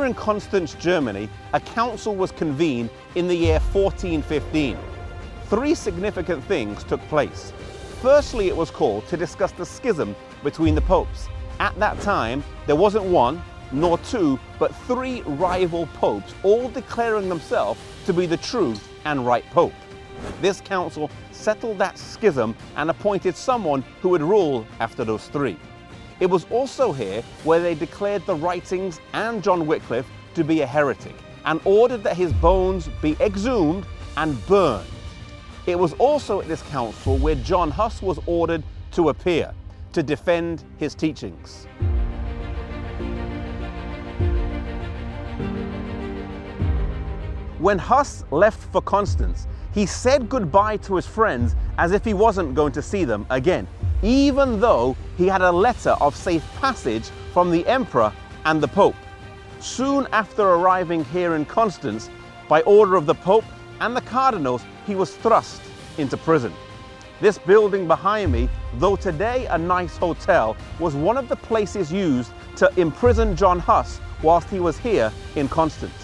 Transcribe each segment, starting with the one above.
Constance, Germany, a council was convened in the year 1415. Three significant things took place. Firstly, it was called to discuss the schism between the popes. At that time, there wasn't one, nor two, but three rival popes, all declaring themselves to be the true and right pope. This council settled that schism and appointed someone who would rule after those three. It was also here where they declared the writings and John Wycliffe to be a heretic and ordered that his bones be exhumed and burned. It was also at this council where John Huss was ordered to appear to defend his teachings. When Huss left for Constance, he said goodbye to his friends as if he wasn't going to see them again, even though he had a letter of safe passage from the emperor and the pope. Soon after arriving here in Constance, by order of the pope and the cardinals, he was thrust into prison. This building behind me, though today a nice hotel, was one of the places used to imprison John Huss whilst he was here in Constance.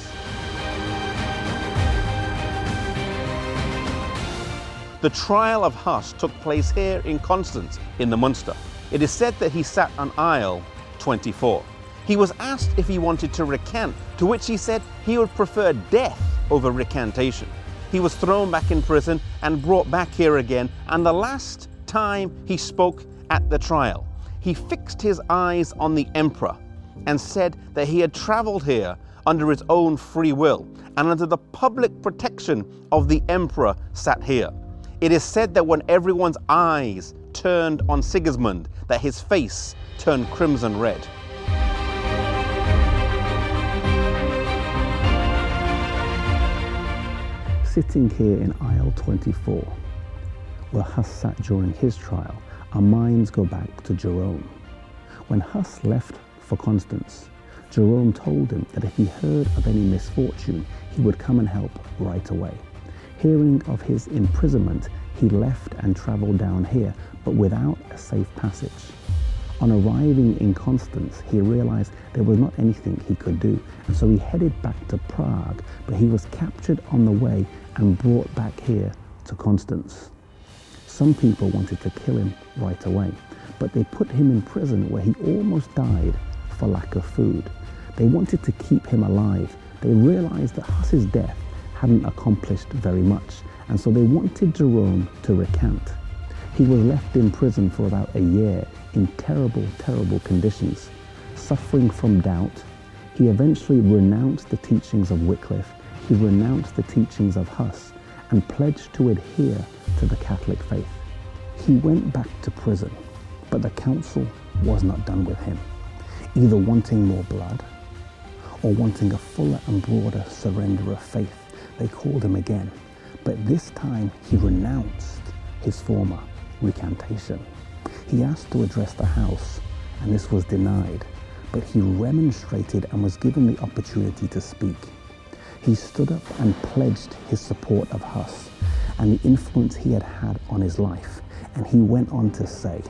The trial of Huss took place here in Constance in the Munster. It is said that he sat on aisle 24. He was asked if he wanted to recant, to which he said he would prefer death over recantation. He was thrown back in prison and brought back here again, and the last time he spoke at the trial, he fixed his eyes on the emperor and said that he had traveled here under his own free will and under the public protection of the emperor sat here. It is said that when everyone's eyes turned on Sigismund, that his face turned crimson red. Sitting here in aisle 24, where Huss sat during his trial, our minds go back to Jerome. When Huss left for Constance, Jerome told him that if he heard of any misfortune, he would come and help right away. Hearing of his imprisonment, he left and travelled down here, but without a safe passage. On arriving in Constance, he realized there was not anything he could do, and so he headed back to Prague, but he was captured on the way and brought back here to Constance. Some people wanted to kill him right away, but they put him in prison where he almost died for lack of food. They wanted to keep him alive. They realized that Huss's death hadn't accomplished very much, and so they wanted Jerome to recant. He was left in prison for about a year in terrible, terrible conditions, suffering from doubt. He eventually renounced the teachings of Wycliffe, he renounced the teachings of Huss, and pledged to adhere to the Catholic faith. He went back to prison, but the council was not done with him, either wanting more blood or wanting a fuller and broader surrender of faith. They called him again, but this time he renounced his former recantation. He asked to address the House, and this was denied, but he remonstrated and was given the opportunity to speak. He stood up and pledged his support of Huss and the influence he had had on his life, and he went on to say,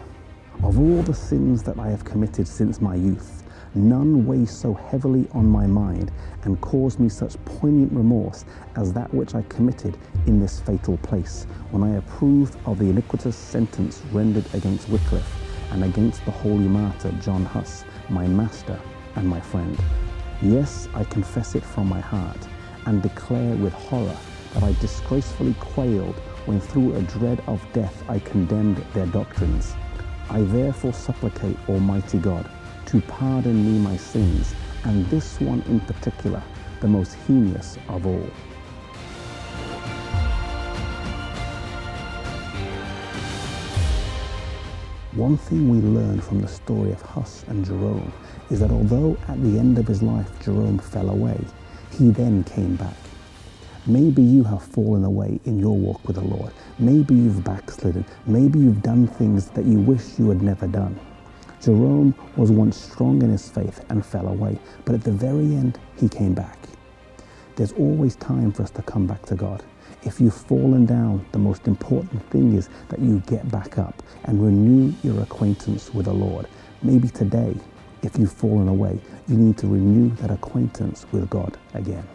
Of all the sins that I have committed since my youth, None weighs so heavily on my mind and cause me such poignant remorse as that which I committed in this fatal place, when I approved of the iniquitous sentence rendered against Wycliffe and against the holy martyr John Huss, my master and my friend. Yes, I confess it from my heart and declare with horror that I disgracefully quailed when through a dread of death I condemned their doctrines. I therefore supplicate Almighty God to pardon me my sins, and this one in particular, the most heinous of all. One thing we learn from the story of Huss and Jerome is that although at the end of his life Jerome fell away, he then came back. Maybe you have fallen away in your walk with the Lord. Maybe you've backslidden. Maybe you've done things that you wish you had never done. Jerome was once strong in his faith and fell away, but at the very end, he came back. There's always time for us to come back to God. If you've fallen down, the most important thing is that you get back up and renew your acquaintance with the Lord. Maybe today if you've fallen away, you need to renew that acquaintance with God again.